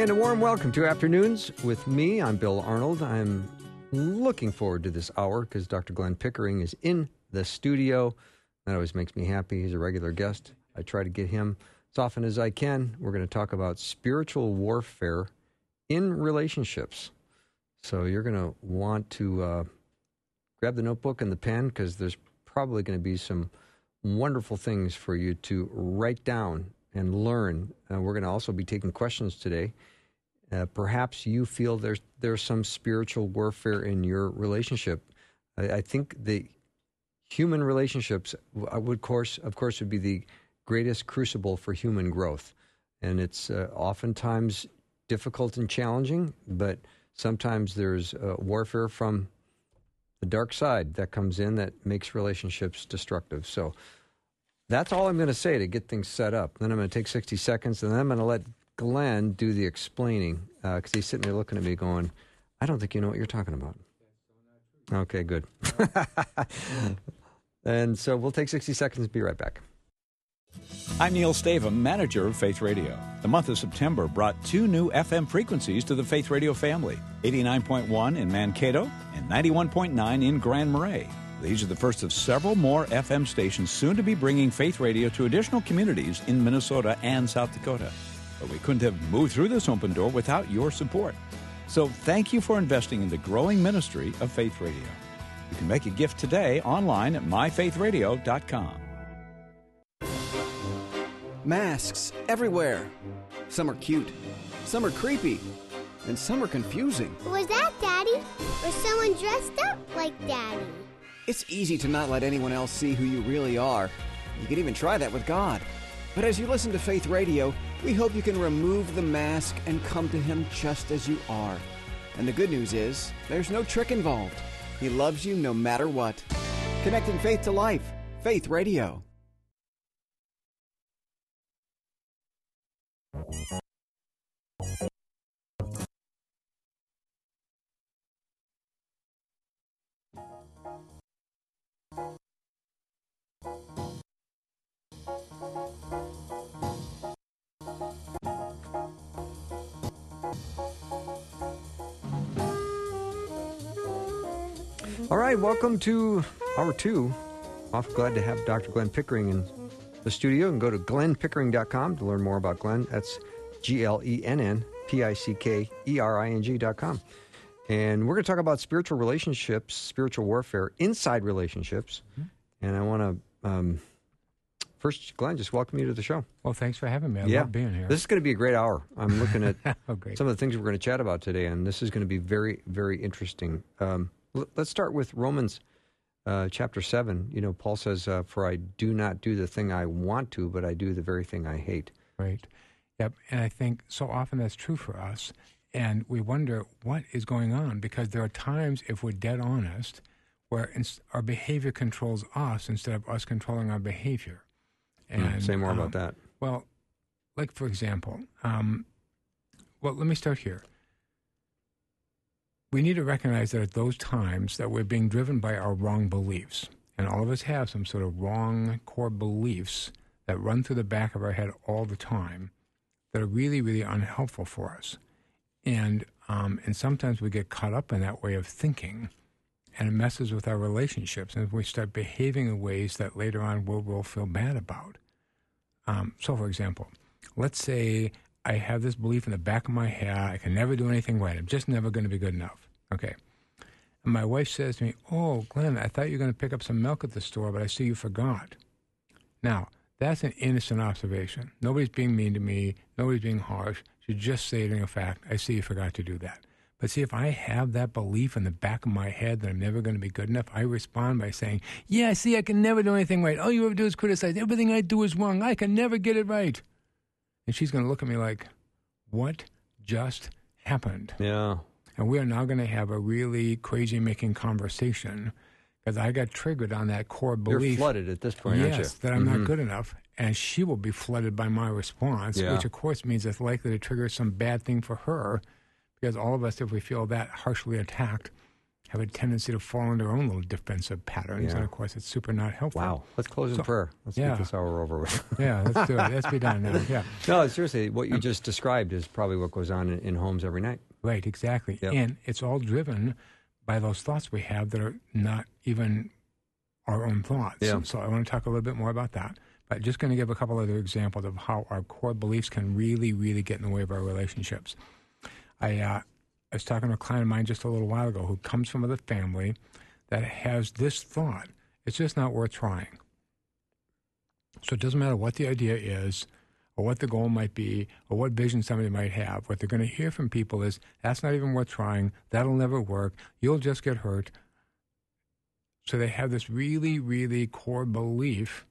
And a warm welcome to Afternoons with me. I'm Bill Arnold. I'm looking forward to this hour because Dr. Glenn Pickering is in the studio. That always makes me happy. He's a regular guest. I try to get him as often as I can. We're going to talk about spiritual warfare in relationships. So you're going to want to uh, grab the notebook and the pen because there's probably going to be some wonderful things for you to write down and learn. Uh, we're going to also be taking questions today. Uh, perhaps you feel there's there's some spiritual warfare in your relationship. I, I think the human relationships would course of course would be the greatest crucible for human growth, and it's uh, oftentimes difficult and challenging. But sometimes there's uh, warfare from the dark side that comes in that makes relationships destructive. So that's all I'm going to say to get things set up. Then I'm going to take 60 seconds, and then I'm going to let Glenn do the explaining because uh, he's sitting there looking at me going, I don't think you know what you're talking about. Okay, good. and so we'll take 60 seconds and be right back. I'm Neil Stavum, manager of Faith Radio. The month of September brought two new FM frequencies to the Faith Radio family 89.1 in Mankato and 91.9 in Grand Marais. These are the first of several more FM stations soon to be bringing Faith Radio to additional communities in Minnesota and South Dakota. But we couldn't have moved through this open door without your support. So thank you for investing in the growing ministry of Faith Radio. You can make a gift today online at myfaithradio.com. Masks everywhere. Some are cute, some are creepy, and some are confusing. Was that Daddy? Or someone dressed up like Daddy? It's easy to not let anyone else see who you really are. You can even try that with God. But as you listen to Faith Radio, we hope you can remove the mask and come to Him just as you are. And the good news is, there's no trick involved. He loves you no matter what. Connecting faith to life. Faith Radio. All right, welcome to hour two. Awful glad to have Dr. Glenn Pickering in the studio. And go to glennpickering.com to learn more about Glenn. That's G L E N N P I C K E R I N G.com. And we're going to talk about spiritual relationships, spiritual warfare inside relationships. Mm-hmm. And I want to um, first, Glenn, just welcome you to the show. Well, thanks for having me. I yeah. love being here. This is going to be a great hour. I'm looking at oh, some of the things we're going to chat about today, and this is going to be very, very interesting. Um, let's start with Romans uh, chapter 7. You know, Paul says, uh, For I do not do the thing I want to, but I do the very thing I hate. Right. Yep. And I think so often that's true for us. And we wonder what is going on because there are times, if we're dead honest, where our behavior controls us instead of us controlling our behavior. And, say more um, about that. Well, like for example, um, well, let me start here we need to recognize that at those times that we're being driven by our wrong beliefs. And all of us have some sort of wrong core beliefs that run through the back of our head all the time that are really, really unhelpful for us. And um, and sometimes we get caught up in that way of thinking, and it messes with our relationships, and we start behaving in ways that later on we'll, we'll feel bad about. Um, so, for example, let's say I have this belief in the back of my head I can never do anything right. I'm just never going to be good enough. Okay. And my wife says to me, Oh, Glenn, I thought you were going to pick up some milk at the store, but I see you forgot. Now, that's an innocent observation. Nobody's being mean to me. Nobody's being harsh. She's just stating a fact. I see you forgot to do that. But see, if I have that belief in the back of my head that I'm never going to be good enough, I respond by saying, Yeah, see, I can never do anything right. All you ever do is criticize. Everything I do is wrong. I can never get it right. and she's going to look at me like, "What just happened?" Yeah. And we are now going to have a really crazy making conversation because I got triggered on that core belief. You're flooded at this point, aren't you? yes, that I'm Mhm. not good enough. And she will be flooded by my response, Yeah. which of course means it's likely to trigger some bad thing for her because all of us, if we feel that harshly attacked, have a tendency to fall into our own little defensive patterns. Yeah. And of course, it's super not helpful. Wow. Let's close in So- prayer. Let's yeah. get this hour over with. Yeah, let's do it. Let's be done now. Yeah. no, seriously, what you just described is probably what goes on in, in homes every night. Right, exactly. Yep. And it's all driven by those thoughts we have that are not even our own thoughts. Yeah. So I want to talk a little bit more about that. But just going to give a couple other examples of how our core beliefs can really, really get in the way of our relationships. I, uh, I was talking to a client of mine just a little while ago who comes from a family that has this thought it's just not worth trying. So it doesn't matter what the idea is, or what the goal might be, or what vision somebody might have. What they're going to hear from people is, that's not even worth trying. That'll never work. You'll just get hurt. So they have this really, really core belief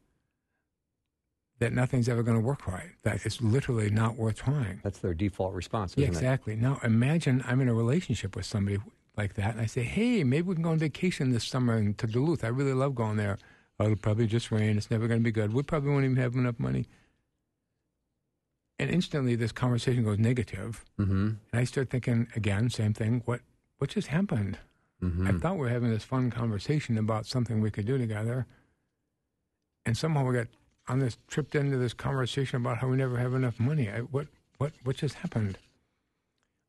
that nothing's ever going to work right, that it's literally not worth trying. That's their default response, Yeah, exactly. Now imagine I'm in a relationship with somebody like that, and I say, "Hey, maybe we can go on vacation this summer in- to Duluth. I really love going there. Oh, it'll probably just rain. It's never going to be good. We probably won't even have enough money." And instantly, this conversation goes negative. Mm-hmm. and I start thinking again, same thing. What what just happened? Mm-hmm. I thought we were having this fun conversation about something we could do together, and somehow we got on this tripped into this conversation about how we never have enough money. I, what what what just happened?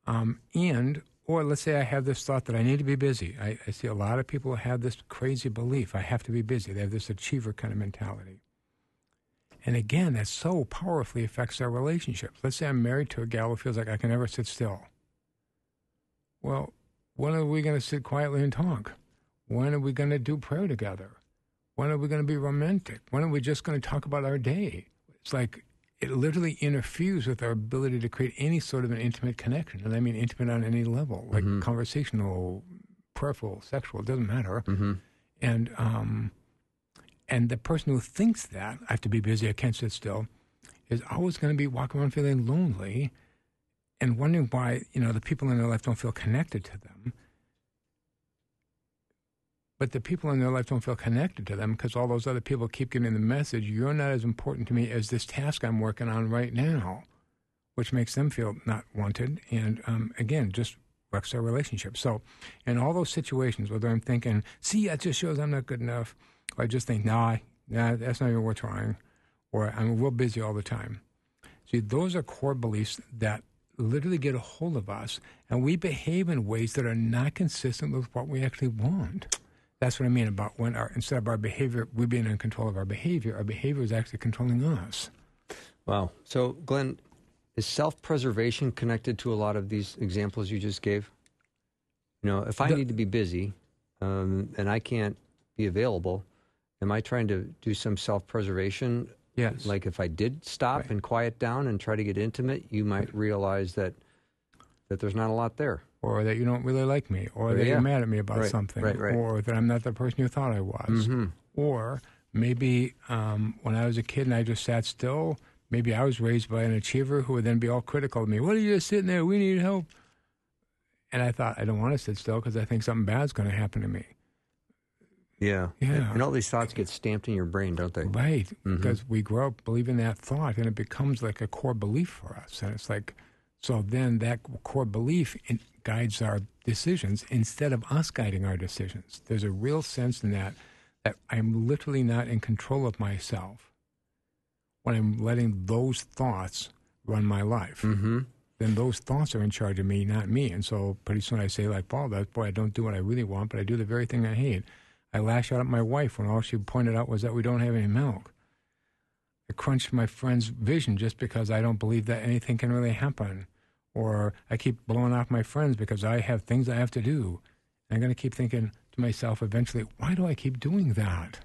Um, and or let's say I have this thought that I need to be busy. I, I see a lot of people have this crazy belief I have to be busy. They have this achiever kind of mentality. And again, that so powerfully affects our relationships. Let's say I'm married to a gal who feels like I can never sit still. Well, when are we going to sit quietly and talk? When are we going to do prayer together? When are we going to be romantic? When are we just going to talk about our day? It's like it literally interferes with our ability to create any sort of an intimate connection. And I mean intimate on any level, like Mhm. conversational, prayerful, sexual, it doesn't matter. Mm-hmm. And um, and the person who thinks that I have to be busy, I can't sit still, is always going to be walking around feeling lonely, and wondering why you know the people in their life don't feel connected to them. But the people in their life don't feel connected to them because all those other people keep getting the message: "You're not as important to me as this task I'm working on right now," which makes them feel not wanted, and um, again, just wrecks their relationship. So, in all those situations, whether I'm thinking, "See, that just shows I'm not good enough," or I just think, "Nah, nah, that's not even worth trying," or "I'm real busy all the time." See, those are core beliefs that literally get a hold of us, and we behave in ways that are not consistent with what we actually want. That's what I mean about when our instead of our behavior, we being in control of our behavior, our behavior is actually controlling us. Wow. So, Glenn, is self preservation connected to a lot of these examples you just gave? You know, if I The- need to be busy um, and I can't be available, am I trying to do some self preservation? Yes. Like if I did stop Right. and quiet down and try to get intimate, you might realize that that there's not a lot there. Or that you don't really like me, or that yeah. you're mad at me about Right, something, right, right. or that I'm not the person you thought I was, Mm-hmm. or maybe um, when I was a kid and I just sat still, maybe I was raised by an achiever who would then be all critical of me. What are you just sitting there? We need help. And I thought I don't want to sit still because I think something bad's going to happen to me. Yeah. Yeah. And all these thoughts get stamped in your brain, don't they? Right, Mhm. because we grow up believing that thought, and it becomes like a core belief for us. And it's like, so then that core belief in, guides our decisions instead of us guiding our decisions. There's a real sense in that that I'm literally not in control of myself when I'm letting those thoughts run my life. Mm-hmm. Then those thoughts are in charge of me, not me. And so pretty soon I say, like Paul does, boy, I don't do what I really want, but I do the very thing I hate. I lash out at my wife when all she pointed out was that we don't have any milk. I crunch my friend's vision just because I don't believe that anything can really happen. Or I keep blowing off my friends because I have things I have to do. And I'm going to keep thinking to myself eventually, why do I keep doing that?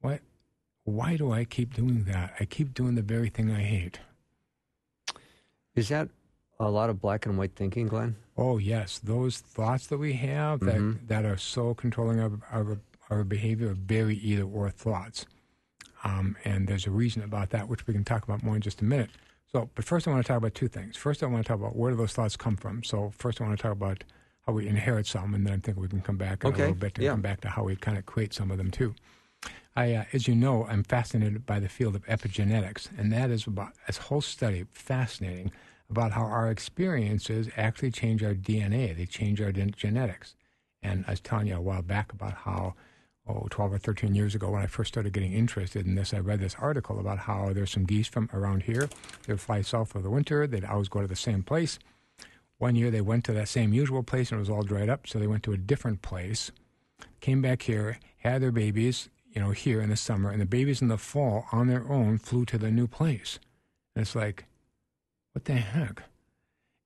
Why, why do I keep doing that? I keep doing the very thing I hate. Is that a lot of black and white thinking, Glenn? Oh yes, those thoughts that we have that Mhm. that are so controlling of our our behavior are very either or thoughts, um, and there's a reason about that which we can talk about more in just a minute. So, but first I want to talk about two things. First, I want to talk about where do those thoughts come from. So, first I want to talk about how we inherit some, and then I think we can come back Okay, a little bit and yeah. come back to how we kind of create some of them too. I, uh, as you know, I'm fascinated by the field of epigenetics, and that is about this whole study, fascinating, about how our experiences actually change our DNA. They change our gen- genetics. And I was telling you a while back about how, oh, 12 or 13 years ago, when I first started getting interested in this, I read this article about how there's some geese from around here. They would fly south for the winter. They'd always go to the same place. One year they went to that same usual place and it was all dried up, so they went to a different place. Came back here, had their babies, you know, here in the summer, and the babies in the fall on their own flew to the new place. And it's like, what the heck?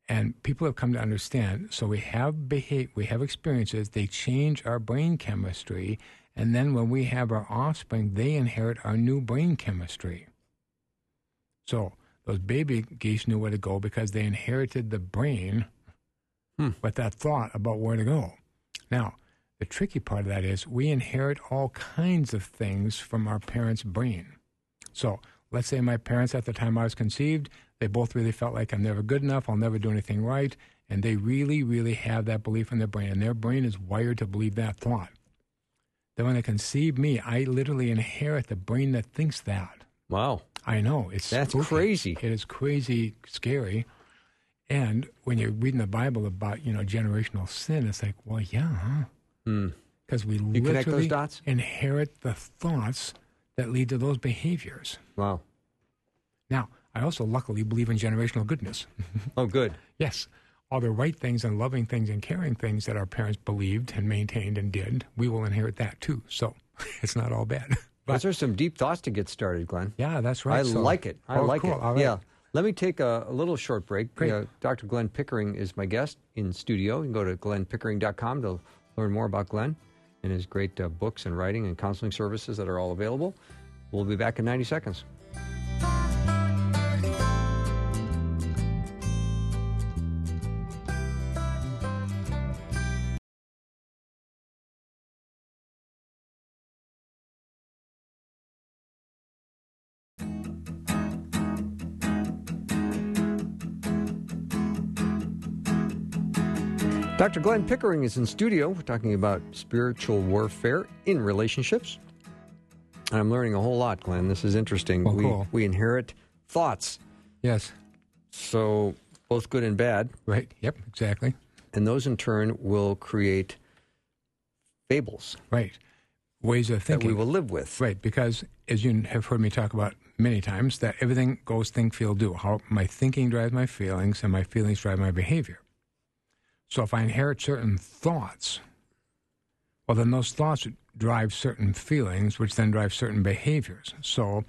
And people have come to understand. So we have behave, we have experiences. They change our brain chemistry, and then when we have our offspring, they inherit our new brain chemistry. So those baby geese knew where to go because they inherited the brain Hmm. with that thought about where to go. Now, the tricky part of that is we inherit all kinds of things from our parents' brain. So let's say my parents at the time I was conceived, they both really felt like I'm never good enough, I'll never do anything right, and they really, really have that belief in their brain, and their brain is wired to believe that thought. Then when they conceive me, I literally inherit the brain that thinks that. Wow. I know it's That's spooky. crazy. It is crazy, scary. And when you're reading the Bible about you know generational sin, it's like, well, yeah, huh? Hmm. Because we You connect those literally inherit the thoughts that lead to those behaviors. Wow. Now, I also luckily believe in generational goodness. Oh, good. yes, all the right things and loving things and caring things that our parents believed and maintained and did, we will inherit that too. So it's not all bad. But Those are some deep thoughts to get started, Glenn. yeah, that's right. I So- like it. I Oh, like cool. it. Right. Yeah. Let me take a, a little short break. Great. Uh, Dr. Glenn Pickering is my guest in studio. You can go to glennpickering.com to learn more about Glenn and his great uh, books and writing and counseling services that are all available. We'll be back in 90 seconds. Dr. Glenn Pickering is in studio. We're talking about spiritual warfare in relationships. I'm learning a whole lot, Glenn. This is interesting. Oh, we, cool. we inherit thoughts, Yes. so both good and bad, Right. Yep. Exactly. and those in turn will create fables Right. Ways of thinking. that we will live with. Right, because as you have heard me talk about many times, that everything goes think, feel, do. How my thinking drives my feelings, and my feelings drive my behavior. So if I inherit certain thoughts, well, then those thoughts drive certain feelings, which then drive certain behaviors. So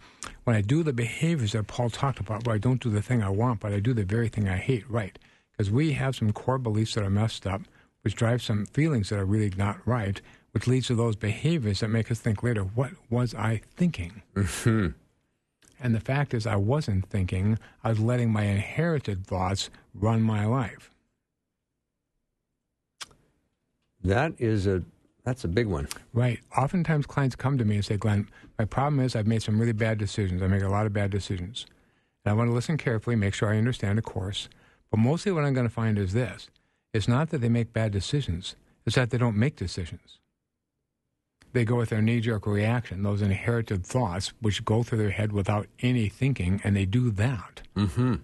when I do the behaviors that Paul talked about, where I don't do the thing I want, but I do the very thing I hate, right? Because we have some core beliefs that are messed up, which drive some feelings that are really not right, which leads to those behaviors that make us think later, what was I thinking? Mm-hmm. And the fact is, I wasn't thinking, I was letting my inherited thoughts run my life. That is a that's a big one. Right. Oftentimes, clients come to me and say, Glenn, my problem is I've made some really bad decisions. I make a lot of bad decisions. And I want to listen carefully, make sure I understand, of course. But mostly what I'm going to find is this it's not that they make bad decisions, it's that they don't make decisions. They go with their knee jerk reaction, those inherited thoughts, which go through their head without any thinking, and they do that. Mm-hmm.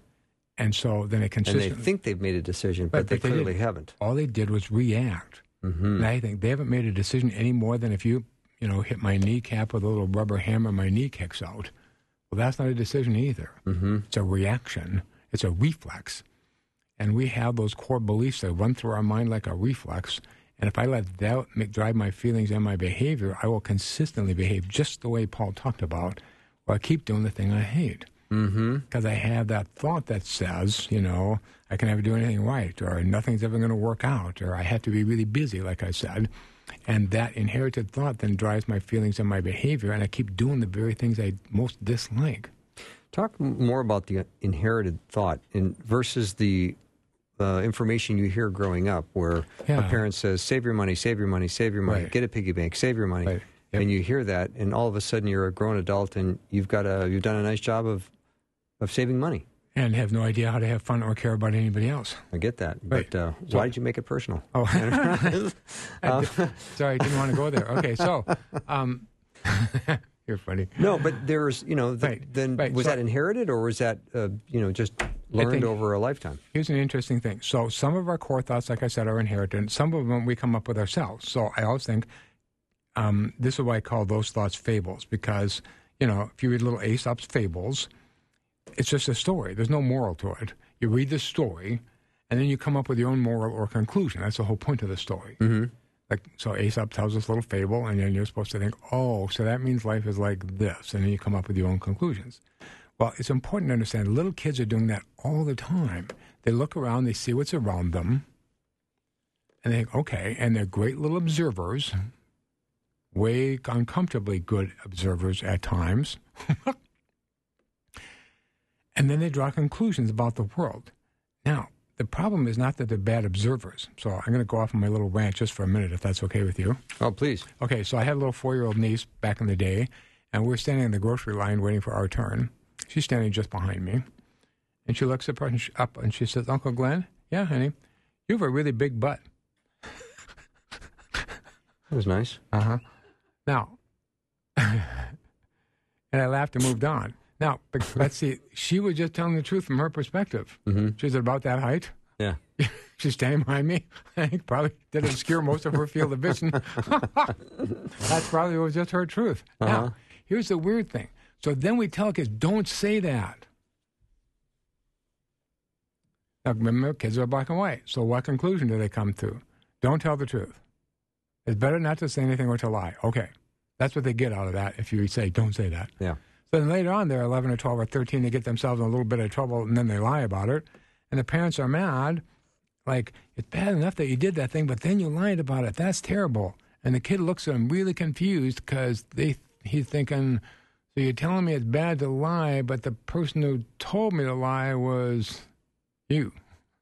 And so then it And they think they've made a decision, but Right, they but they clearly didn't. haven't. all they did was react. Mm-hmm. And I think they haven't made a decision any more than if you, you know, hit my kneecap with a little rubber hammer, my knee kicks out. Well, that's not a decision either. Mm-hmm. It's a reaction. It's a reflex. And we have those core beliefs that run through our mind like a reflex. And if I let that make, drive my feelings and my behavior, I will consistently behave just the way Paul talked about, or I keep doing the thing I hate Mm-hmm. because I have that thought that says, you know, I can never do anything right, or nothing's ever going to work out, or I have to be really busy, like I said. And that inherited thought then drives my feelings and my behavior, and I keep doing the very things I most dislike. Talk more about the inherited thought in versus the uh, information you hear growing up, where a parent says, "Save your money, save your money, save your money, Right. get a piggy bank, save your money," Right. Yep. and you hear that, and all of a sudden you're a grown adult and you've got a you've done a nice job of of saving money. and have no idea how to have fun or care about anybody else. I get that. Right. But uh, So- why did you make it personal? Oh, Uh, sorry, I didn't want to go there. Okay, so um, you're funny. No, but there's, you know, the, Right, then right. was So- that inherited or was that, uh, you know, just learned think- over a lifetime? Here's an interesting thing. So some of our core thoughts, like I said, are inherited. Some of them we come up with ourselves. So I always think um, this is why I call those thoughts fables because you know if you read little Aesop's fables, it's just a story. There's no moral to it. You read the story, and then you come up with your own moral or conclusion. That's the whole point of the story. Mm-hmm. Like so, Aesop tells this little fable, and then you're supposed to think, oh, so that means life is like this, and then you come up with your own conclusions. Well, it's important to understand little kids are doing that all the time. They look around, they see what's around them, and they think, okay, and they're great little observers, way uncomfortably good observers at times. and then they draw conclusions about the world. Now, the problem is not that they're bad observers. So I'm going to go off on my little rant just for a minute, if that's okay with you. Oh, please. Okay, so I had a little four year old niece back in the day, and we're standing in the grocery line waiting for our turn. She's standing just behind me. And she looks up and she, up and she says, Uncle Glenn, yeah, honey, you have a really big butt. That was nice. Uh huh. Now, and I laughed and moved on. Now, let's see, she was just telling the truth from her perspective. Mm-hmm. She's about that height. Yeah. She's standing behind me. I think probably did obscure most of her field of vision. That's probably was just her truth. Uh-huh. Now, here's the weird thing. So then we tell kids, don't say that. Now, remember, kids are black and white. So what conclusion do they come to? Don't tell the truth. It's better not to say anything or to lie. Okay. That's what they get out of that if you say, don't say that. Yeah. So then later on, they're 11 or 12 or 13, they get themselves in a little bit of trouble and then they lie about it. And the parents are mad. Like, it's bad enough that you did that thing, but then you lied about it. That's terrible. And the kid looks at him really confused because they he's thinking, so you're telling me it's bad to lie, but the person who told me to lie was you.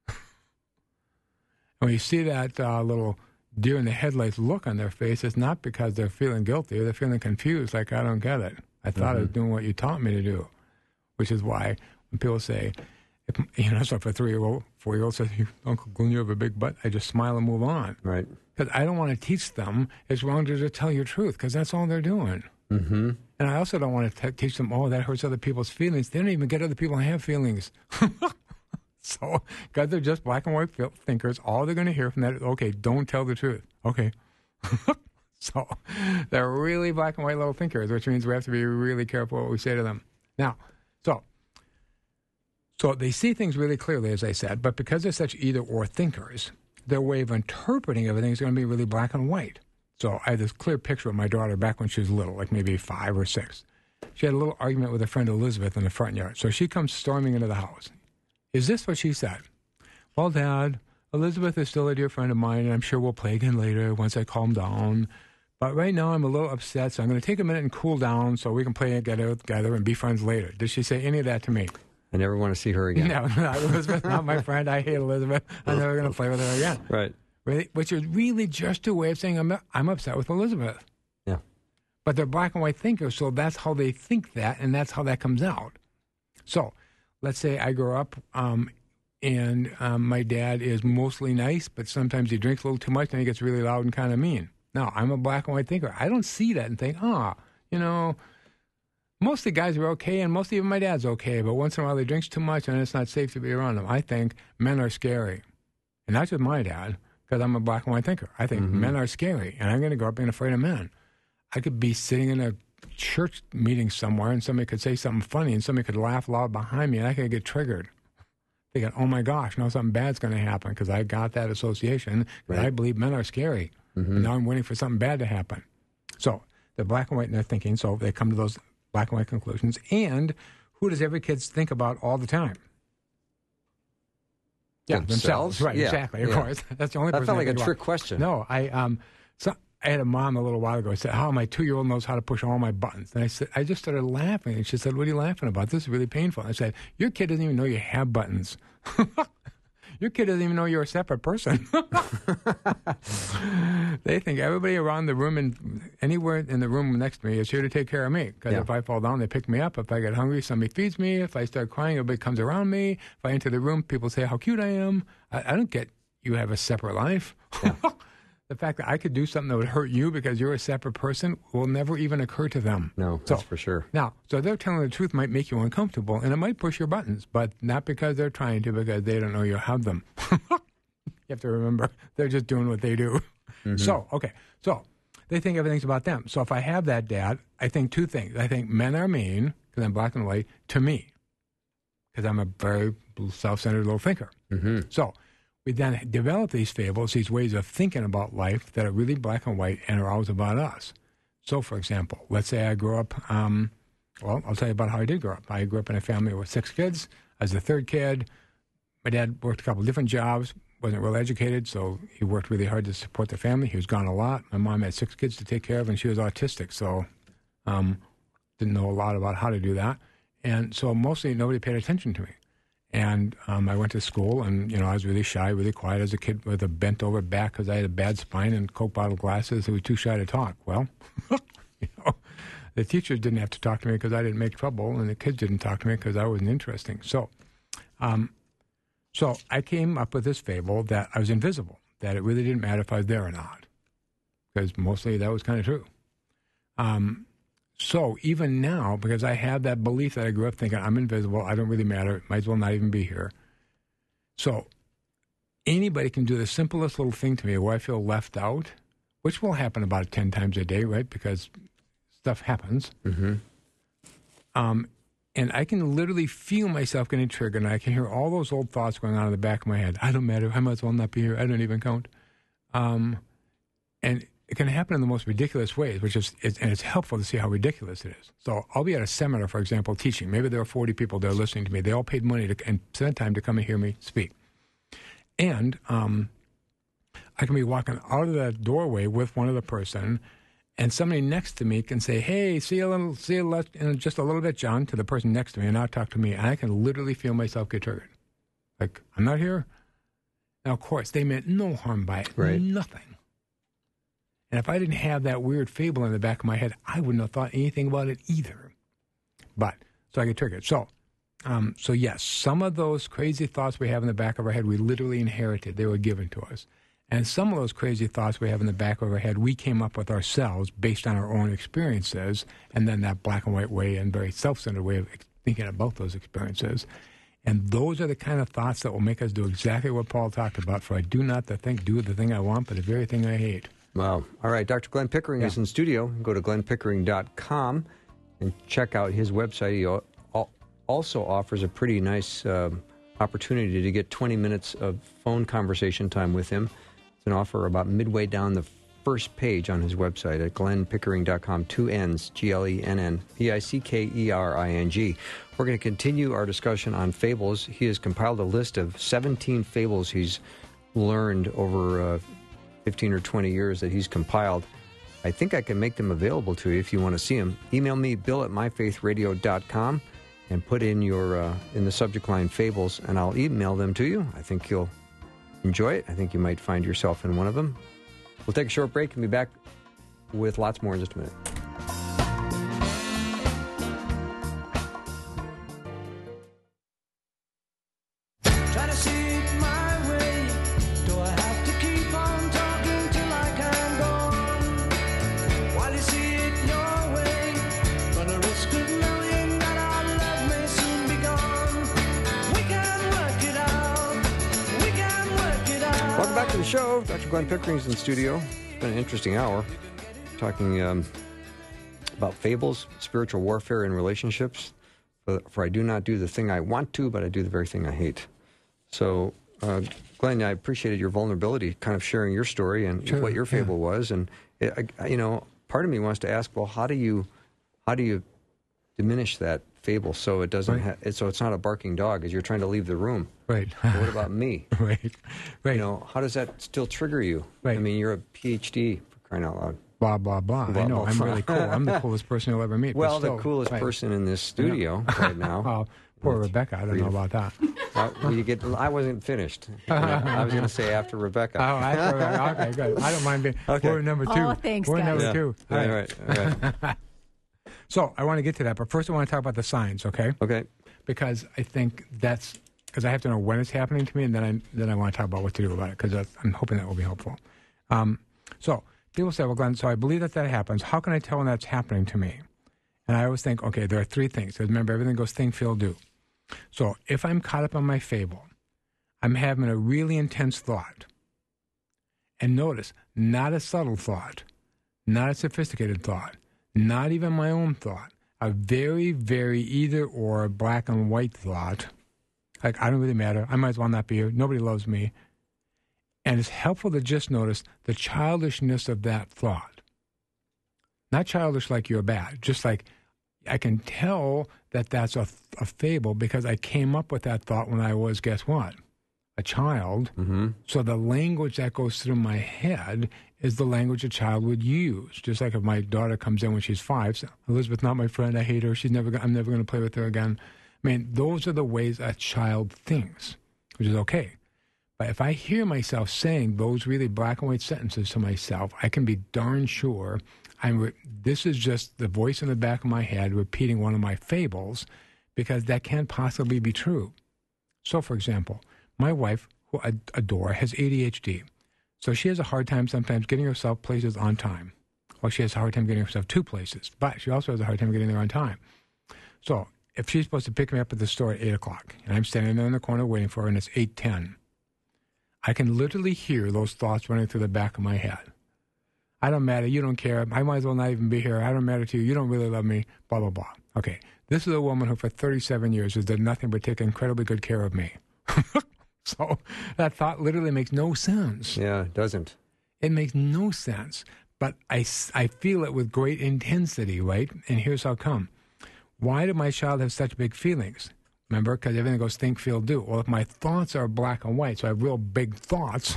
and when you see that uh, little deer in the headlights look on their face, it's not because they're feeling guilty. Or they're feeling confused, like, I don't get it. I thought I was doing what you taught me to do, which is why when people say, if, you know, so if a three year old, four year old says, Uncle Glenn, you have a big butt, I just smile and move on. Right. Because I don't want to teach them it's wrong to just tell your truth, because that's all they're doing. Mm-hmm. And I also don't want to t- teach them, oh, that hurts other people's feelings. They don't even get other people to have feelings. so, because they're just black and white thinkers, all they're going to hear from that is, okay, don't tell the truth. Okay. so, they're really black and white little thinkers, which means we have to be really careful what we say to them. Now, so, so they see things really clearly, as I said, but because they're such either or thinkers, their way of interpreting everything is going to be really black and white. So I had this clear picture of my daughter back when she was little, like maybe five or six. She had a little argument with her friend Elizabeth in the front yard. So she comes storming into the house. Is this what she said? Well, Dad, Elizabeth is still a dear friend of mine, and I'm sure we'll play again later once I calm down. But right now I'm a little upset, so I'm going to take a minute and cool down so we can play together, together and be friends later. Did she say any of that to me? I never want to see her again. No, not Elizabeth, not my friend. I hate Elizabeth. I'm never going to play with her again. Right. Which is really just a way of saying I'm I'm upset with Elizabeth. Yeah. But they're black and white thinkers, so that's how they think that, and that's how that comes out. So, let's say I grow up, um, and um, my dad is mostly nice, but sometimes he drinks a little too much and he gets really loud and kind of mean. Now, I'm a black and white thinker. I don't see that and think, ah, you know, most of the guys are okay, and most of even my dad's okay, but once in a while he drinks too much and it's not safe to be around him. I think men are scary. And not just my dad, because I'm a black and white thinker. I think men are scary, and I'm going to grow up being afraid of men. I could be sitting in a church meeting somewhere, and somebody could say something funny, and somebody could laugh loud behind me, and I could get triggered. Thinking, oh my gosh, now something bad's going to happen because I got that association that I believe men are scary. And now I'm waiting for something bad to happen. So they're black and white in their thinking, so they come to those black and white conclusions. And who does every kid think about all the time? Yeah, Themselves? themselves. Right, Yeah, exactly. Of yeah. course, that's the only. That person felt like a about. trick question. No, I um, so I had a mom a little while ago. I said, "How my two-year-old knows how to push all my buttons." And I said, I just started laughing, and she said, "What are you laughing about? This is really painful." I said, "Your kid doesn't even know you have buttons. Your kid doesn't even know you're a separate person. they think everybody around the room and anywhere in the room next to me is here to take care of me. Because Yeah. if I fall down, they pick me up. If I get hungry, somebody feeds me. If I start crying, everybody comes around me. If I enter the room, people say how cute I am. I, I don't get you have a separate life. the fact that I could do something that would hurt you because you're a separate person will never even occur to them. No, So- that's for sure. Now, so they're telling the truth might make you uncomfortable, and it might push your buttons, but not because they're trying to, because they don't know you have them. you have to remember they're just doing what they do. So, okay, so they think everything's about them. So if I have that dad, I think two things. I think men are mean because I'm black and white to me, because I'm a very self-centered little thinker. hmm So we then develop these fables, these ways of thinking about life that are really black and white and are always about us. So, for example, let's say I grew up, um, well, I'll tell you about how I did grow up. I grew up in a family with six kids. I was the third kid. My dad worked a couple different jobs, wasn't well educated, so he worked really hard to support the family. He was gone a lot. My mom had six kids to take care of, and she was autistic, so um, didn't know a lot about how to do that. And so mostly nobody paid attention to me. And um, I went to school, and you know I was really shy, really quiet as a kid with a bent over back because I had a bad spine and Coke bottle glasses. I was too shy to talk. Well, you know, the teachers didn't have to talk to me because I didn't make trouble, and the kids didn't talk to me because I wasn't interesting. So, um, so I came up with this fable that I was invisible, that it really didn't matter if I was there or not, because mostly that was kind of true. Um, so even now, because I have that belief that I grew up thinking I'm invisible, I don't really matter, might as well not even be here. So anybody can do the simplest little thing to me where I feel left out, which will happen about 10 times a day, right? Because stuff happens. hmm Um, and I can literally feel myself getting triggered, and I can hear all those old thoughts going on in the back of my head. I don't matter. I might as well not be here. I don't even count. Um, and it can happen in the most ridiculous ways, which is, it's, and it's helpful to see how ridiculous it is. So I'll be at a seminar, for example, teaching. Maybe there are 40 people there listening to me. They all paid money to, and spent time to come and hear me speak. And um, I can be walking out of that doorway with one other person, and somebody next to me can say, "Hey, see you a little, see you le- in just a little bit, John," to the person next to me, and not talk to me, and I can literally feel myself get triggered. Like I'm not here. Now, of course, they meant no harm by it, Right. nothing. And if I didn't have that weird fable in the back of my head, I wouldn't have thought anything about it either. But so I get triggered. So, um, so yes, some of those crazy thoughts we have in the back of our head, we literally inherited; they were given to us. And some of those crazy thoughts we have in the back of our head, we came up with ourselves based on our own experiences, and then that black and white way and very self-centered way of thinking about those experiences. And those are the kind of thoughts that will make us do exactly what Paul talked about. For I do not the thing, do the thing I want, but the very thing I hate. Wow. All right. Dr. Glenn Pickering is in studio. Go to glennpickering.com and check out his website. He al- al- also offers a pretty nice um, opportunity to get 20 minutes of phone conversation time with him. It's an offer about midway down the first page on his website at glennpickering.com. Two N's, G L E N N P I C K E R I N G. We're going to continue our discussion on fables. He has compiled a list of 17 fables he's learned over uh, 15 or 20 years that he's compiled. I think I can make them available to you if you want to see them. Email me, bill at myfaithradio.com, and put in your uh, in the subject line fables, and I'll email them to you. I think you'll enjoy it. I think you might find yourself in one of them. We'll take a short break and be back with lots more in just a minute. Pickering's in studio. It's been an interesting hour talking um, about fables, spiritual warfare, and relationships. For, for I do not do the thing I want to, but I do the very thing I hate. So, uh, Glenn, I appreciated your vulnerability, kind of sharing your story and Sure, what your yeah. fable was. And it, I, you know, part of me wants to ask, well, how do you, how do you diminish that fable so it doesn't, Right. ha- so it's not a barking dog as you're trying to leave the room? Right. But what about me? right. Right. You know, how does that still trigger you? Right. I mean, you're a PhD for crying out loud. blah blah blah. Blah, I know. blah, I'm blah. really cool. I'm the coolest person you'll ever meet. but Well, still, the coolest right. person in this studio right now. Well, Poor Well, Rebecca. I don't for know about that. Uh, well, you get. I wasn't finished. I was going to say after Rebecca. Oh, that's all right. okay, good. I don't mind being. Okay. We're number two. Oh, thanks, We're guys. number Yeah. two. All All right. right. All right. So I want to get to that, but first I want to talk about the signs, okay? Okay. Because I think that's because I have to know when it's happening to me, and then I then I want to talk about what to do about it because I'm hoping that will be helpful. Um, so people say, "Well, Glenn, so I believe that that happens. How can I tell when that's happening to me?" And I always think, okay, there are three things. remember, everything goes think, feel, do. So if I'm caught up on my fable, I'm having a really intense thought. And notice, not a subtle thought, not a sophisticated thought, not even my own thought, a very, very either or black and white thought. Like, I don't really matter. I might as well not be here. Nobody loves me. And it's helpful to just notice the childishness of that thought. Not childish like you're bad, just like I can tell that that's a, a fable because I came up with that thought when I was, guess what? A child. Mm-hmm. So the language that goes through my head is the language a child would use. Just like if my daughter comes in when she's five, so, Elizabeth, not my friend. I hate her. She's never. I'm never going to play with her again. I mean, those are the ways a child thinks, which is okay. But if I hear myself saying those really black and white sentences to myself, I can be darn sure I'm. Re- this is just the voice in the back of my head repeating one of my fables, because that can't possibly be true. So, for example, my wife, who I adore, has ADHD. So she has a hard time sometimes getting herself places on time. Well, she has a hard time getting herself to places, but she also has a hard time getting there on time. So if she's supposed to pick me up at the store at 8 o'clock, and I'm standing there in the corner waiting for her, and it's 8.10, I can literally hear those thoughts running through the back of my head. I don't matter. You don't care. I might as well not even be here. I don't matter to you. You don't really love me. Blah, blah, blah. Okay. This is a woman who, for 37 years, has done nothing but take incredibly good care of me. so that thought literally makes no sense. Yeah, it doesn't. It makes no sense. But I, I feel it with great intensity, right? And here's how come. Why did my child have such big feelings? Remember, because everything goes think, feel, do. Well, if my thoughts are black and white, so I have real big thoughts,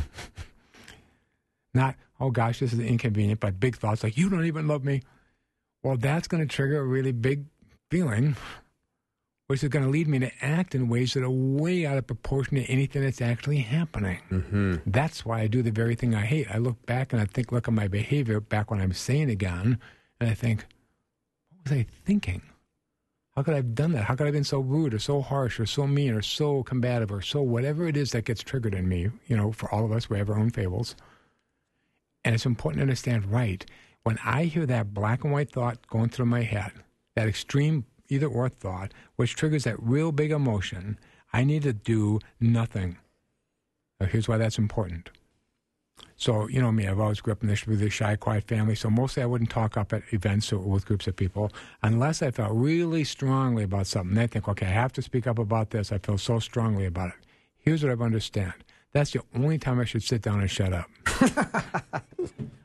not, oh gosh, this is inconvenient, but big thoughts like, you don't even love me. Well, that's going to trigger a really big feeling, which is going to lead me to act in ways that are way out of proportion to anything that's actually happening. Mm-hmm. That's why I do the very thing I hate. I look back and I think, look at my behavior back when I'm sane again, and I think, what was I thinking? How could I have done that? How could I have been so rude or so harsh or so mean or so combative or so whatever it is that gets triggered in me? You know, for all of us, we have our own fables. And it's important to understand, right? When I hear that black and white thought going through my head, that extreme either or thought, which triggers that real big emotion, I need to do nothing. Now, here's why that's important. So, you know me, I've always grew up in this really shy, quiet family. So, mostly I wouldn't talk up at events or with groups of people unless I felt really strongly about something. They think, okay, I have to speak up about this. I feel so strongly about it. Here's what I've understand that's the only time I should sit down and shut up.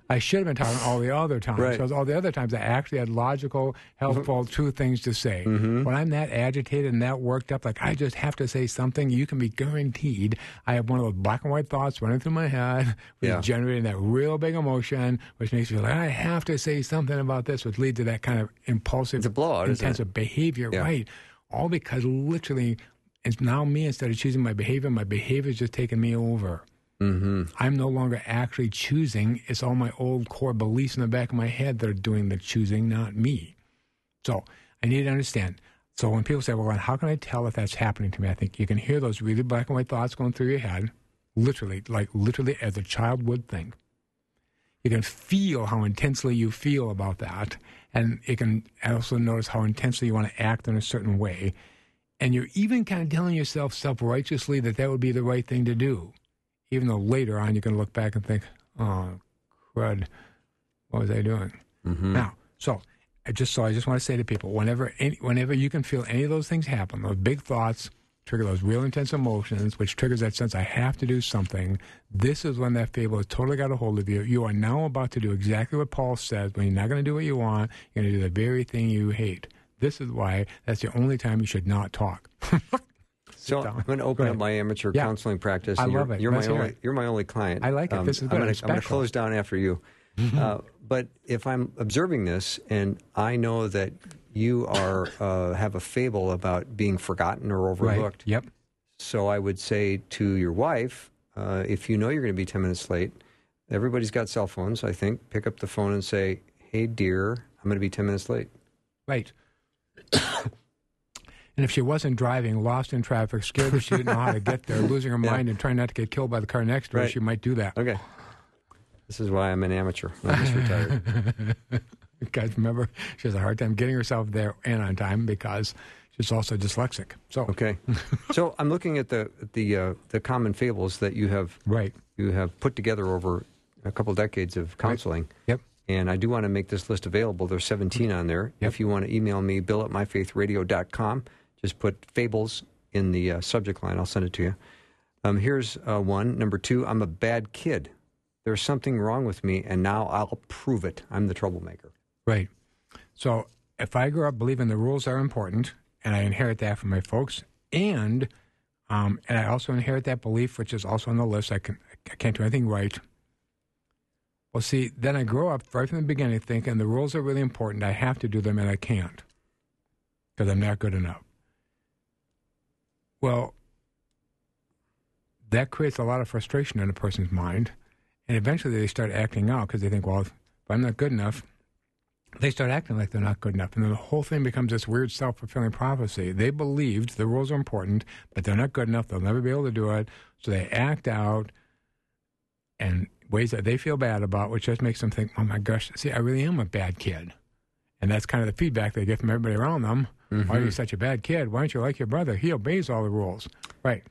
I should have been talking all the other times. Right. Because all the other times I actually had logical, helpful, mm-hmm. true things to say. Mm-hmm. When I'm that agitated and that worked up, like I just have to say something, you can be guaranteed I have one of those black and white thoughts running through my head, which Yeah. is generating that real big emotion, which makes me feel like I have to say something about this, which leads to that kind of impulsive, It's a blowout, intensive behavior. Yeah. Right. All because literally it's now me instead of choosing my behavior, my behavior is just taking me over. Mm-hmm. I'm no longer actually choosing. It's all my old core beliefs in the back of my head that are doing the choosing, not me. So I need to understand. So when people say, well, how can I tell if that's happening to me? I think you can hear those really black and white thoughts going through your head, literally, like literally as a child would think. You can feel how intensely you feel about that. And you can also notice how intensely you want to act in a certain way. And you're even kind of telling yourself self righteously that that would be the right thing to do even though later on you're going to look back and think, oh, crud, what was I doing? Mm-hmm. Now, so I just so I just want to say to people, whenever any, whenever you can feel any of those things happen, those big thoughts trigger those real intense emotions, which triggers that sense I have to do something. This is when that fable has totally got a hold of you. You are now about to do exactly what Paul says. When you're not going to do what you want, you're going to do the very thing you hate. This is why that's the only time you should not talk. So. I'm going to open Go up my amateur Yeah. counseling practice. I love you're, it. You're my Let's hear only. it. You're my only client. I like it. This is good. I'm going to close down after you. Uh, but if I'm observing this and I know that you are uh, have a fable about being forgotten or overlooked, Right. Yep. so I would say to your wife, uh, if you know you're going to be 10 minutes late, everybody's got cell phones, I think. Pick up the phone and say, hey, dear, I'm going to be 10 minutes late. Right. And if she wasn't driving, lost in traffic, scared that she didn't know how to get there, losing her Yeah. mind and trying not to get killed by the car next to her, Right. she might do that. Okay. This is why I'm an amateur. I'm just retired. Guys, remember, she has a hard time getting herself there and on time because she's also dyslexic. So, Okay. so I'm looking at the the uh, the common fables that you have right. you have put together over a couple decades of counseling. Yep. And I do want to make this list available. There's 17 on there. Yep. If you want to email me, bill at myfaithradio.com, just put fables in the uh, subject line. I'll send it to you. Um, here's uh, one. Number two, I'm a bad kid. There's something wrong with me, and now I'll prove it. I'm the troublemaker. Right. So if I grew up believing the rules are important, and I inherit that from my folks, and um, and I also inherit that belief, which is also on the list, I can I can't do anything right. Well, see, then I grow up right from the beginning thinking the rules are really important. I have to do them, and I can't because I'm not good enough. Well, that creates a lot of frustration in a person's mind, and eventually they start acting out because they think, well, if I'm not good enough, they start acting like they're not good enough. And then the whole thing becomes this weird self fulfilling prophecy. They believed the rules are important, but they're not good enough. They'll never be able to do it. So they act out in ways that they feel bad about, which just makes them think, oh my gosh, see, I really am a bad kid. And that's kind of the feedback they get from everybody around them. Why are you such a bad kid? Why aren't you like your brother? He obeys all the rules. Right.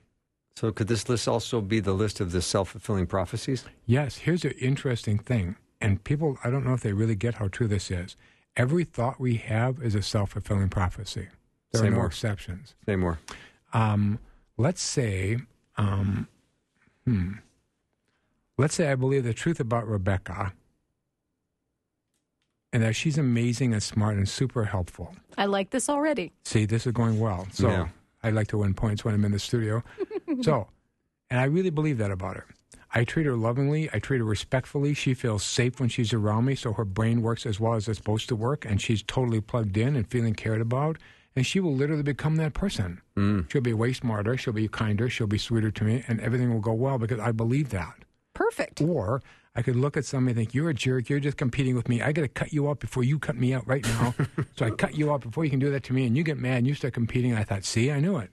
So, could this list also be the list of the self fulfilling prophecies? Yes, here's an interesting thing. And people, I don't know if they really get how true this is. Every thought we have is a self fulfilling prophecy. There Say are no more. exceptions. Say more. Um, let's say, um, hmm, let's say I believe the truth about Rebecca and that she's amazing and smart and super helpful. I like this already. See, this is going well. So Yeah. I like to win points when I'm in the studio. so, and I really believe that about her. I treat her lovingly. I treat her respectfully. She feels safe when she's around me, so her brain works as well as it's supposed to work, and she's totally plugged in and feeling cared about. And she will literally become that person. Mm. She'll be way smarter. She'll be kinder. She'll be sweeter to me, and everything will go well because I believe that. Perfect. Or I could look at somebody and think, you're a jerk. You're just competing with me. I got to cut you out before you cut me out right now. so I cut you out before you can do that to me. And you get mad and you start competing. And I thought, see, I knew it.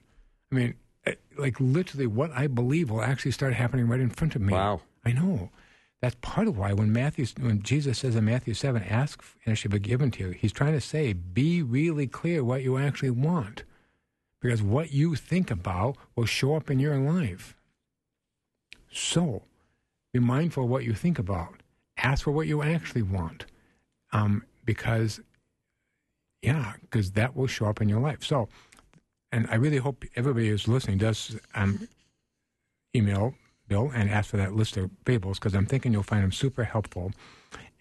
I mean, eh, like literally what I believe will actually start happening right in front of me. Wow. I know. That's part of why when Matthew, when Jesus says in Matthew 7, ask and it shall be given to you, he's trying to say, be really clear what you actually want. Because what you think about will show up in your life. So, be mindful of what you think about. Ask for what you actually want. Um, because, yeah, because that will show up in your life. So, and I really hope everybody who's listening does um, email Bill and ask for that list of fables because I'm thinking you'll find them super helpful.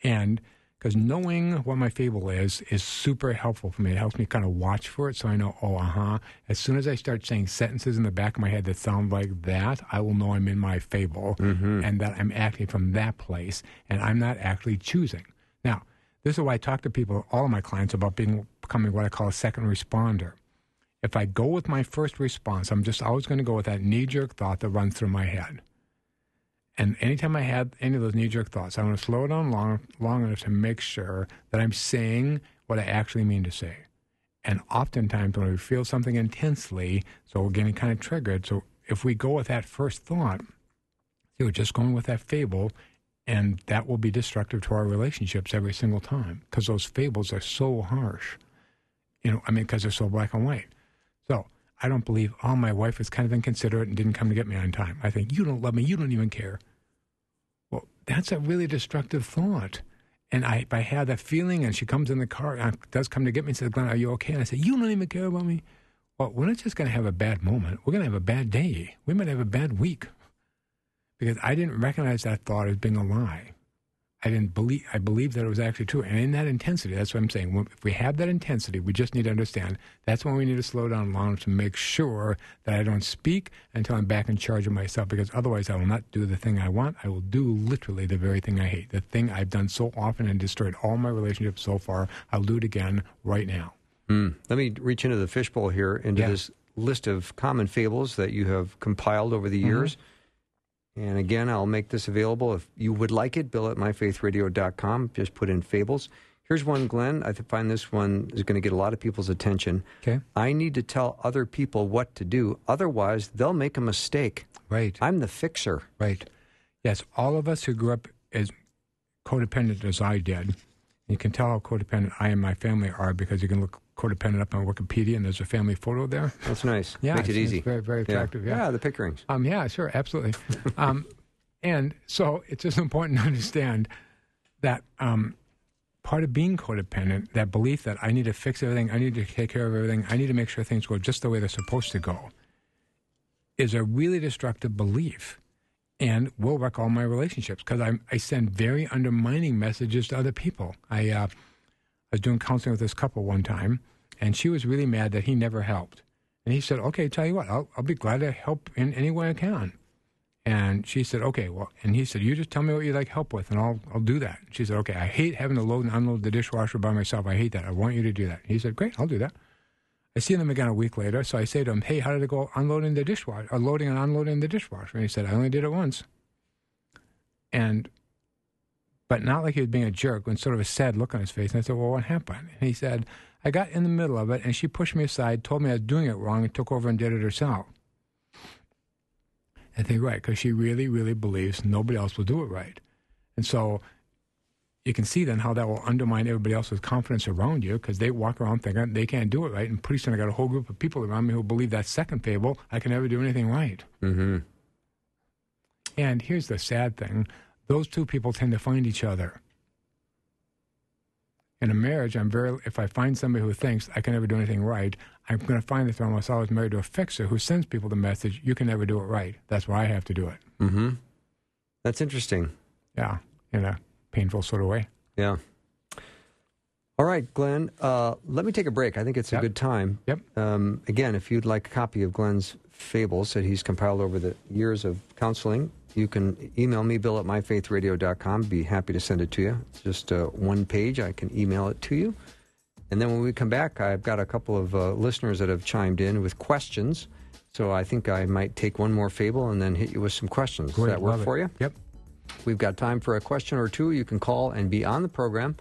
And because knowing what my fable is is super helpful for me. It helps me kind of watch for it so I know, oh, uh huh. As soon as I start saying sentences in the back of my head that sound like that, I will know I'm in my fable and that I'm acting from that place and I'm not actually choosing. Now, this is why I talk to people, all of my clients, about being becoming what I call a second responder. If I go with my first response, I'm just always going to go with that knee jerk thought that runs through my head. And anytime I have any of those knee jerk thoughts, I want to slow it down long, long enough to make sure that I'm saying what I actually mean to say. And oftentimes, when we feel something intensely, so we're getting kind of triggered. So if we go with that first thought, see, we're just going with that fable, and that will be destructive to our relationships every single time because those fables are so harsh. You know, I mean, because they're so black and white. I don't believe, oh, my wife was kind of inconsiderate and didn't come to get me on time. I think, you don't love me. You don't even care. Well, that's a really destructive thought. And I, I have that feeling and she comes in the car and does come to get me and says, Glenn, are you okay? And I say, you don't even care about me. Well, we're not just going to have a bad moment. We're going to have a bad day. We might have a bad week because I didn't recognize that thought as being a lie. I didn't believe. I believed that it was actually true, and in that intensity, that's what I'm saying. If we have that intensity, we just need to understand that's when we need to slow down long enough to make sure that I don't speak until I'm back in charge of myself. Because otherwise, I will not do the thing I want. I will do literally the very thing I hate, the thing I've done so often and destroyed all my relationships so far. I'll do it again right now. Let me reach into the fishbowl here into Yeah. this list of common fables that you have compiled over the Mm-hmm. And again, I'll make this available if you would like it. Bill at myfaithradio.com. Just put in fables. Here's one, Glenn. I find this one is going to get a lot of people's attention. Okay. I need to tell other people what to do. Otherwise, they'll make a mistake. Right. I'm the fixer. Right. Yes, all of us who grew up as codependent as I did, you can tell how codependent I and my family are because you can look codependent up on Wikipedia and there's a family photo there. That's nice. Yeah, Makes it easy. very, very attractive, yeah. the Pickerings. Um, yeah, sure, absolutely. um, and so it's just important to understand that um, part of being codependent, that belief that I need to fix everything, I need to take care of everything, I need to make sure things go just the way they're supposed to go, is a really destructive belief and will wreck all my relationships because I send very undermining messages to other people. I uh, was doing counseling with this couple one time, and she was really mad that he never helped. And he said, "Okay, tell you what, I'll, I'll be glad to help in any way I can." And she said, "Okay, well," and he said, "You just tell me what you'd like help with, and I'll I'll do that." She said, "Okay, I hate having to load and unload the dishwasher by myself. I hate that. I want you to do that." He said, "Great, I'll do that." I see them again a week later, so I say to him, "Hey, how did it go unloading the dishwasher, or loading and unloading the dishwasher?" And he said, "I only did it once." And, but not like he was being a jerk, with sort of a sad look on his face. And I said, "Well, what happened?" And he said, "I got in the middle of it, and she pushed me aside, told me I was doing it wrong, and took over and did it herself." I think right because she really, really believes nobody else will do it right, and so you can see then how that will undermine everybody else's confidence around you because they walk around thinking they can't do it right, and pretty soon I got a whole group of people around me who believe that second fable: I can never do anything right. Mm-hmm. And here's the sad thing: those two people tend to find each other. In a marriage, I'm very. If I find somebody who thinks I can never do anything right, I'm going to find that I'm almost always married to a fixer who sends people the message, "You can never do it right." That's why I have to do it. Mm-hmm. That's interesting. Yeah, You a painful sort of way. Yeah. All right, Glenn. Uh, let me take a break. I think it's a Yep. good time. Yep. Um, again, if you'd like a copy of Glenn's fables that he's compiled over the years of counseling, you can email me, bill at myfaithradio.com. Be happy to send it to you. It's just uh, one page. I can email it to you. And then when we come back, I've got a couple of uh, listeners that have chimed in with questions. So I think I might take one more fable and then hit you with some questions. Great, Does that work love it. for you? Yep. We've got time for a question or two. You can call and be on the program,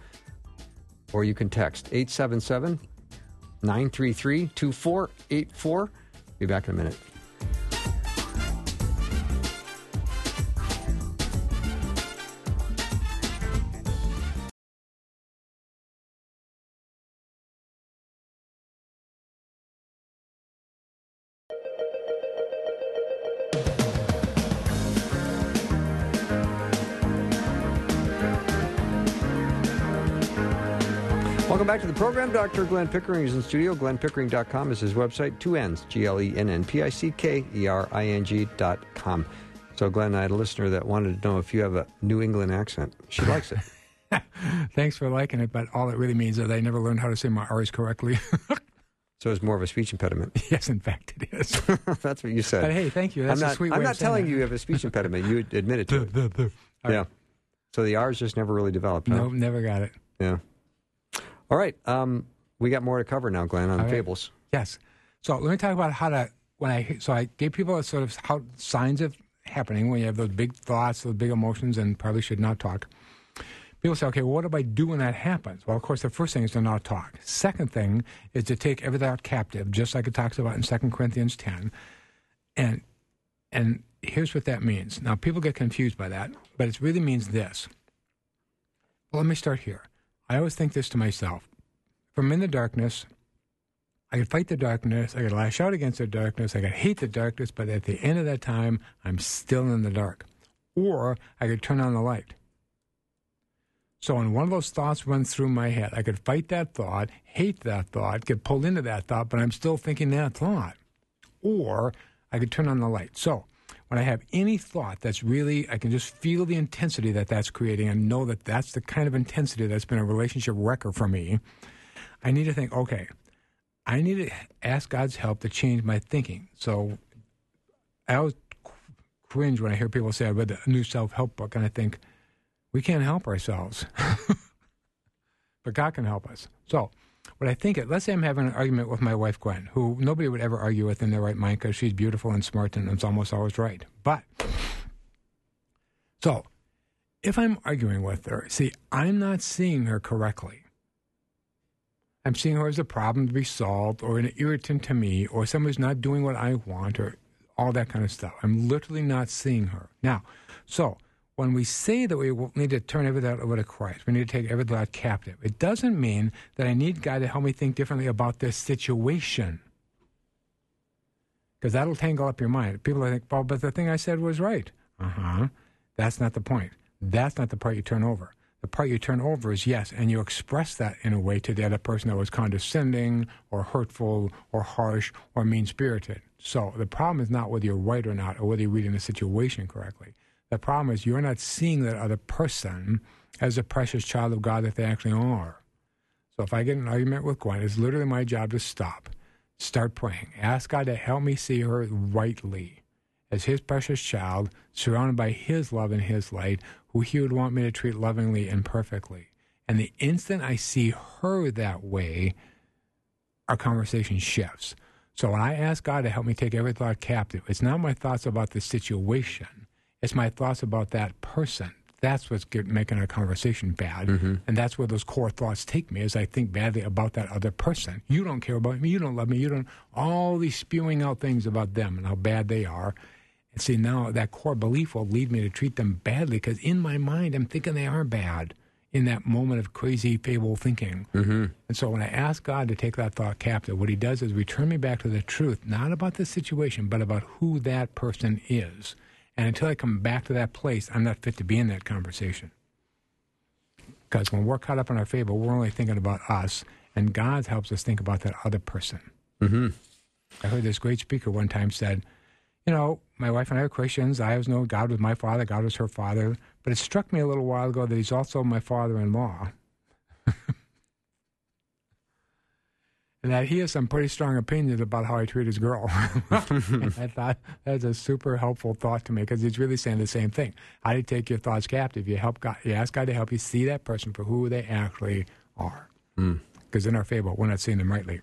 or you can text 877 933 2484. Be back in a minute. Dr. Glenn Pickering is in studio. GlennPickering.com is his website. Two N's, G L E N N P I C K E R I N G dot com. So, Glenn, I had a listener that wanted to know if you have a New England accent. She likes it. Thanks for liking it, but all it really means is I never learned how to say my R's correctly. So it's more of a speech impediment. yes, in fact, it is. That's what you said. But hey, thank you. That's I'm a not, sweet way I'm not telling that. you you have a speech impediment. You admitted to it. Yeah. right. So the R's just never really developed. Huh? No, never got it. Yeah. All right. Um, we got more to cover now, Glenn, on All right. fables. Yes. So let me talk about how to when I so I gave people a sort of how signs of happening when you have those big thoughts, those big emotions, and probably should not talk. People say, okay, well, what do I do when that happens? Well, of course, the first thing is to not talk. Second thing is to take every thought captive, just like it talks about in 2 Corinthians 10. And and here's what that means. Now, people get confused by that, but it really means this. Well, let me start here. I always think this to myself. I'm in the darkness, I could fight the darkness, I could lash out against the darkness, I could hate the darkness, but at the end of that time, I'm still in the dark. Or I could turn on the light. So when one of those thoughts runs through my head, I could fight that thought, hate that thought, get pulled into that thought, but I'm still thinking that thought. Or I could turn on the light. So when I have any thought that's really, I can just feel the intensity that that's creating and know that that's the kind of intensity that's been a relationship wrecker for me, I need to think, okay, I need to ask God's help to change my thinking. So I always cringe when I hear people say, I read a new self help book, and I think, we can't help ourselves. but God can help us. So, what I think, it let's say I'm having an argument with my wife, Gwen, who nobody would ever argue with in their right mind because she's beautiful and smart and it's almost always right. But, so, if I'm arguing with her, see, I'm not seeing her correctly. I'm seeing her as a problem to be solved or an irritant to me or somebody's not doing what I want or all that kind of stuff. I'm literally not seeing her. Now, so when we say that we need to turn every thought over to Christ, we need to take every thought captive, it doesn't mean that I need God to help me think differently about this situation. Because that'll tangle up your mind. People think, well, but the thing I said was right. Uh huh. That's not the point. That's not the part you turn over. The part you turn over is yes, and you express that in a way to the other person that was condescending or hurtful or harsh or mean spirited. So the problem is not whether you're right or not or whether you're reading the situation correctly. The problem is you're not seeing that other person as a precious child of God that they actually are. So if I get in an argument with Gwen, it's literally my job to stop, start praying, ask God to help me see her rightly as His precious child, surrounded by His love and His light, who He would want me to treat lovingly and perfectly. And the instant I see her that way, our conversation shifts. So when I ask God to help me take every thought captive, it's not my thoughts about the situation, it's my thoughts about that person. That's what's get, making our conversation bad. And that's where those core thoughts take me as I think badly about that other person. You don't care about me. You don't love me. You don't, all these spewing out things about them and how bad they are. And see, now that core belief will lead me to treat them badly because in my mind, I'm thinking they are bad in that moment of crazy fable thinking. Mm-hmm. And so when I ask God to take that thought captive, what he does is return me back to the truth, not about the situation, but about who that person is. And until I come back to that place, I'm not fit to be in that conversation. Because when we're caught up in our fable, we're only thinking about us, and God helps us think about that other person. Mm-hmm. I heard this great speaker one time said, You know, my wife and I are Christians. I always know God was my father, God was her father. But it struck me a little while ago that he's also my father in law. and that he has some pretty strong opinions about how I treat his girl. I thought that's a super helpful thought to me because he's really saying the same thing. How do you take your thoughts captive? You help God, you ask God to help you see that person for who they actually are. Hmm. Because in our fable, we're not seeing them rightly.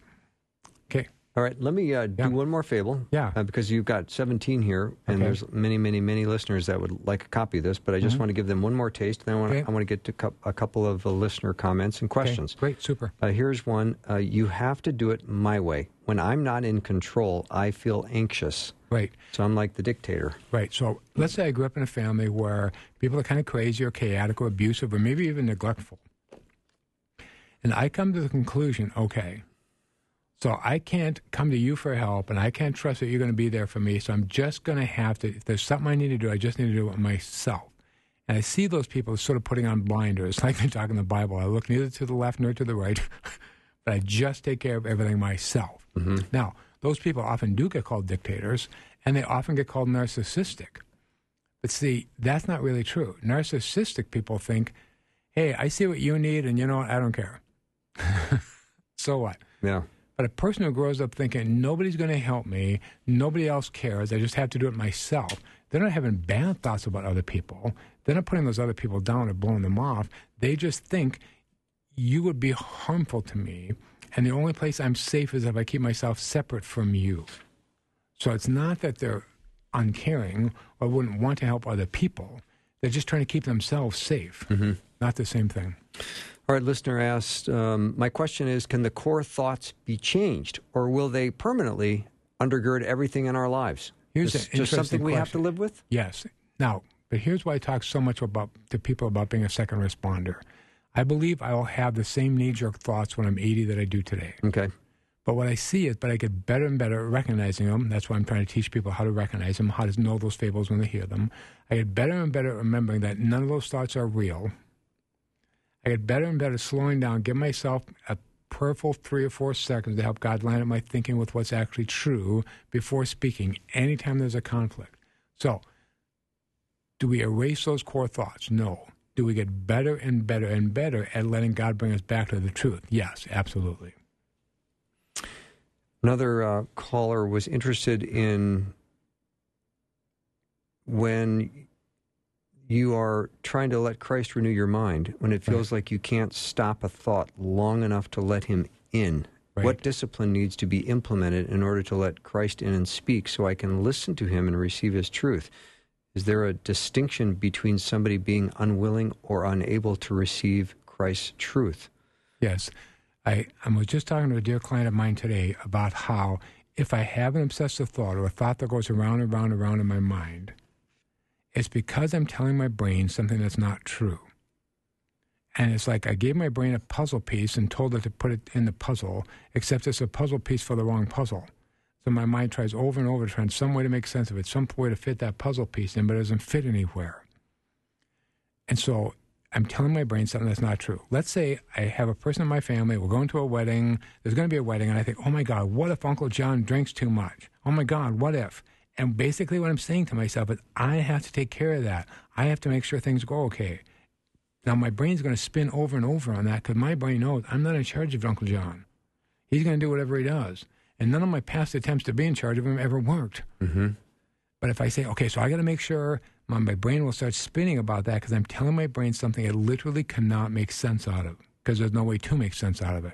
Okay. All right, let me uh, do Yeah. one more fable. Yeah. Uh, because you've got 17 here, and Okay. there's many, many, many listeners that would like a copy of this, but I just want to give them one more taste. And then I want, Mm-hmm. Okay. I want to get to a couple of uh, listener comments and Okay. questions. Great. Super. Uh, here's one uh, You have to do it my way. When I'm not in control, I feel anxious. Right. So I'm like the dictator. Right. So let's say I grew up in a family where people are kind of crazy or chaotic or abusive or maybe even neglectful. And I come to the conclusion okay, so I can't come to you for help and I can't trust that you're going to be there for me. So I'm just going to have to, if there's something I need to do, I just need to do it myself. And I see those people sort of putting on blinders, like they talk in the Bible. I look neither to the left nor to the right, but I just take care of everything myself. Mm-hmm. Now, those people often do get called dictators, and they often get called narcissistic. But see, that's not really true. Narcissistic people think, hey, I see what you need, and you know what? I don't care. so what? Yeah. But a person who grows up thinking nobody's going to help me, nobody else cares, I just have to do it myself, they're not having bad thoughts about other people. They're not putting those other people down or blowing them off. They just think you would be harmful to me, and the only place I'm safe is if I keep myself separate from you. So it's not that they're uncaring or wouldn't want to help other people. They're just trying to keep themselves safe. Not the same thing. All right, listener asked, um, my question is can the core thoughts be changed, or will they permanently undergird everything in our lives? Here's an just something we have to live with? Yes. Now, but here's why I talk so much about to people about being a second responder. I believe I will have the same knee jerk thoughts when I'm 80 that I do today. Okay. But what I see is, but I get better and better at recognizing them. That's why I'm trying to teach people how to recognize them, how to know those fables when they hear them. I get better and better at remembering that none of those thoughts are real. I get better and better at slowing down, give myself a prayerful three or four seconds to help God line up my thinking with what's actually true before speaking anytime there's a conflict. So, do we erase those core thoughts? No. Do we get better and better and better at letting God bring us back to the truth? Yes, absolutely. Another uh, caller was interested in when you are trying to let Christ renew your mind, when it feels like you can't stop a thought long enough to let him in. Right. What discipline needs to be implemented in order to let Christ in and speak so I can listen to him and receive his truth? Is there a distinction between somebody being unwilling or unable to receive Christ's truth? Yes. I, I was just talking to a dear client of mine today about how if I have an obsessive thought or a thought that goes around and around and around in my mind, it's because I'm telling my brain something that's not true. And it's like I gave my brain a puzzle piece and told it to put it in the puzzle, except it's a puzzle piece for the wrong puzzle. So my mind tries over and over to find some way to make sense of it, some way to fit that puzzle piece in, but it doesn't fit anywhere. And so I'm telling my brain something that's not true. Let's say I have a person in my family, we're going to a wedding, there's going to be a wedding, and I think, oh my God, what if Uncle John drinks too much? Oh my God, what if? And basically, what I'm saying to myself is, I have to take care of that. I have to make sure things go okay. Now, my brain's going to spin over and over on that because my brain knows I'm not in charge of Uncle John. He's going to do whatever he does. And none of my past attempts to be in charge of him ever worked. Mm-hmm. But if I say, okay, so I got to make sure my, brain will start spinning about that because I'm telling my brain something it literally cannot make sense out of because there's no way to make sense out of it.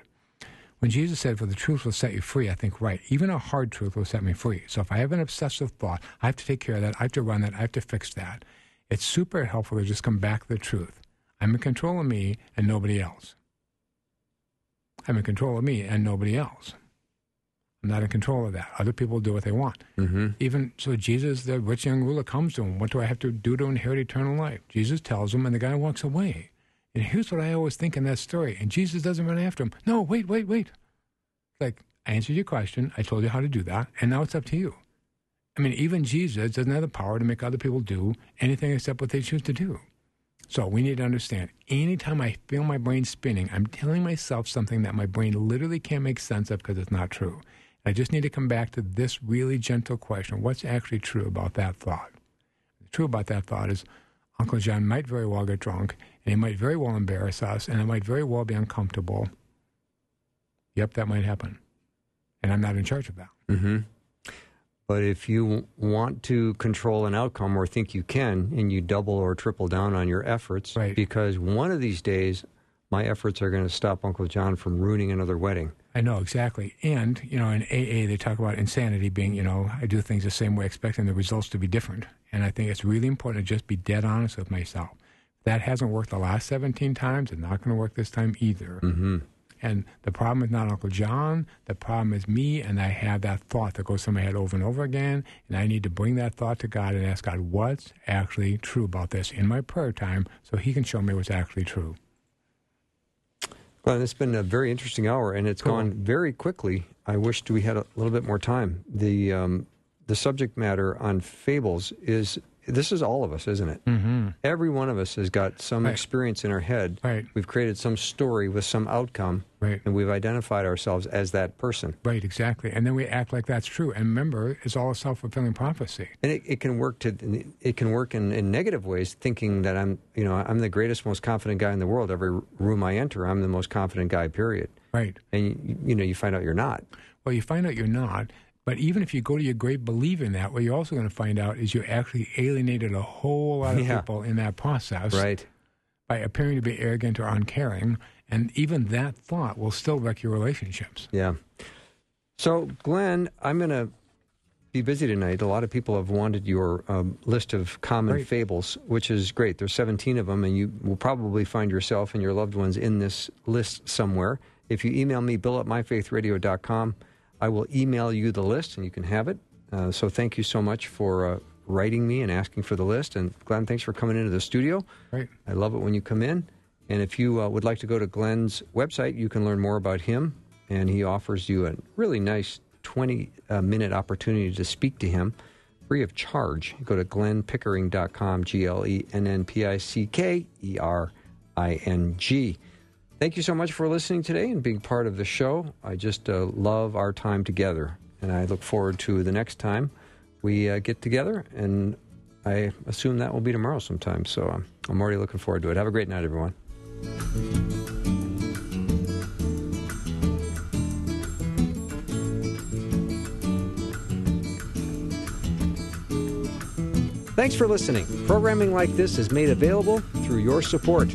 When Jesus said, For the truth will set you free, I think, right, even a hard truth will set me free. So if I have an obsessive thought, I have to take care of that. I have to run that. I have to fix that. It's super helpful to just come back to the truth. I'm in control of me and nobody else. I'm in control of me and nobody else. I'm not in control of that. Other people do what they want. Mm-hmm. Even so, Jesus, the rich young ruler, comes to him. What do I have to do to inherit eternal life? Jesus tells him, and the guy walks away. And here's what I always think in that story. And Jesus doesn't run after him. No, wait, wait, wait. Like, I answered your question. I told you how to do that. And now it's up to you. I mean, even Jesus doesn't have the power to make other people do anything except what they choose to do. So we need to understand anytime I feel my brain spinning, I'm telling myself something that my brain literally can't make sense of because it's not true. I just need to come back to this really gentle question what's actually true about that thought? The true about that thought is Uncle John might very well get drunk, and he might very well embarrass us, and it might very well be uncomfortable. Yep, that might happen. And I'm not in charge of that. Mm-hmm. But if you want to control an outcome or think you can, and you double or triple down on your efforts, Right. because one of these days, my efforts are going to stop Uncle John from ruining another wedding. I know exactly. And, you know, in AA, they talk about insanity being, you know, I do things the same way, expecting the results to be different. And I think it's really important to just be dead honest with myself. That hasn't worked the last 17 times. It's not going to work this time either. Mm-hmm. And the problem is not Uncle John. The problem is me, and I have that thought that goes through my head over and over again. And I need to bring that thought to God and ask God, what's actually true about this in my prayer time so He can show me what's actually true. Well, it's been a very interesting hour, and it's Cool. gone very quickly. I wished we had a little bit more time. The um, the subject matter on fables is this is all of us, isn't it? Mm-hmm. Every one of us has got some Right. experience in our head. Right. We've created some story with some outcome, Right. and we've identified ourselves as that person. Right, exactly. And then we act like that's true. And remember, it's all a self fulfilling prophecy. And it, it can work to it can work in, in negative ways, thinking that I'm you know I'm the greatest, most confident guy in the world. Every room I enter, I'm the most confident guy. Period. Right. And you, you know you find out you're not. Well, you find out you're not. But even if you go to your grave believing that, what you're also going to find out is you actually alienated a whole lot of Yeah. people in that process Right. by appearing to be arrogant or uncaring. And even that thought will still wreck your relationships. Yeah. So, Glenn, I'm going to be busy tonight. A lot of people have wanted your um, list of common Great. fables, which is great. There's 17 of them, and you will probably find yourself and your loved ones in this list somewhere. If you email me, bill at myfaithradio.com, I will email you the list, and you can have it. Uh, so, thank you so much for uh, writing me and asking for the list. And, Glenn, thanks for coming into the studio. Right. I love it when you come in. And if you uh, would like to go to Glenn's website, you can learn more about him. And he offers you a really nice 20 uh, minute opportunity to speak to him free of charge. Go to glennpickering.com, G L E N N P I C K E R I N G. Thank you so much for listening today and being part of the show. I just uh, love our time together. And I look forward to the next time we uh, get together and I assume that will be tomorrow sometime. So um, I'm already looking forward to it. Have a great night, everyone. Thanks for listening. Programming like this is made available through your support.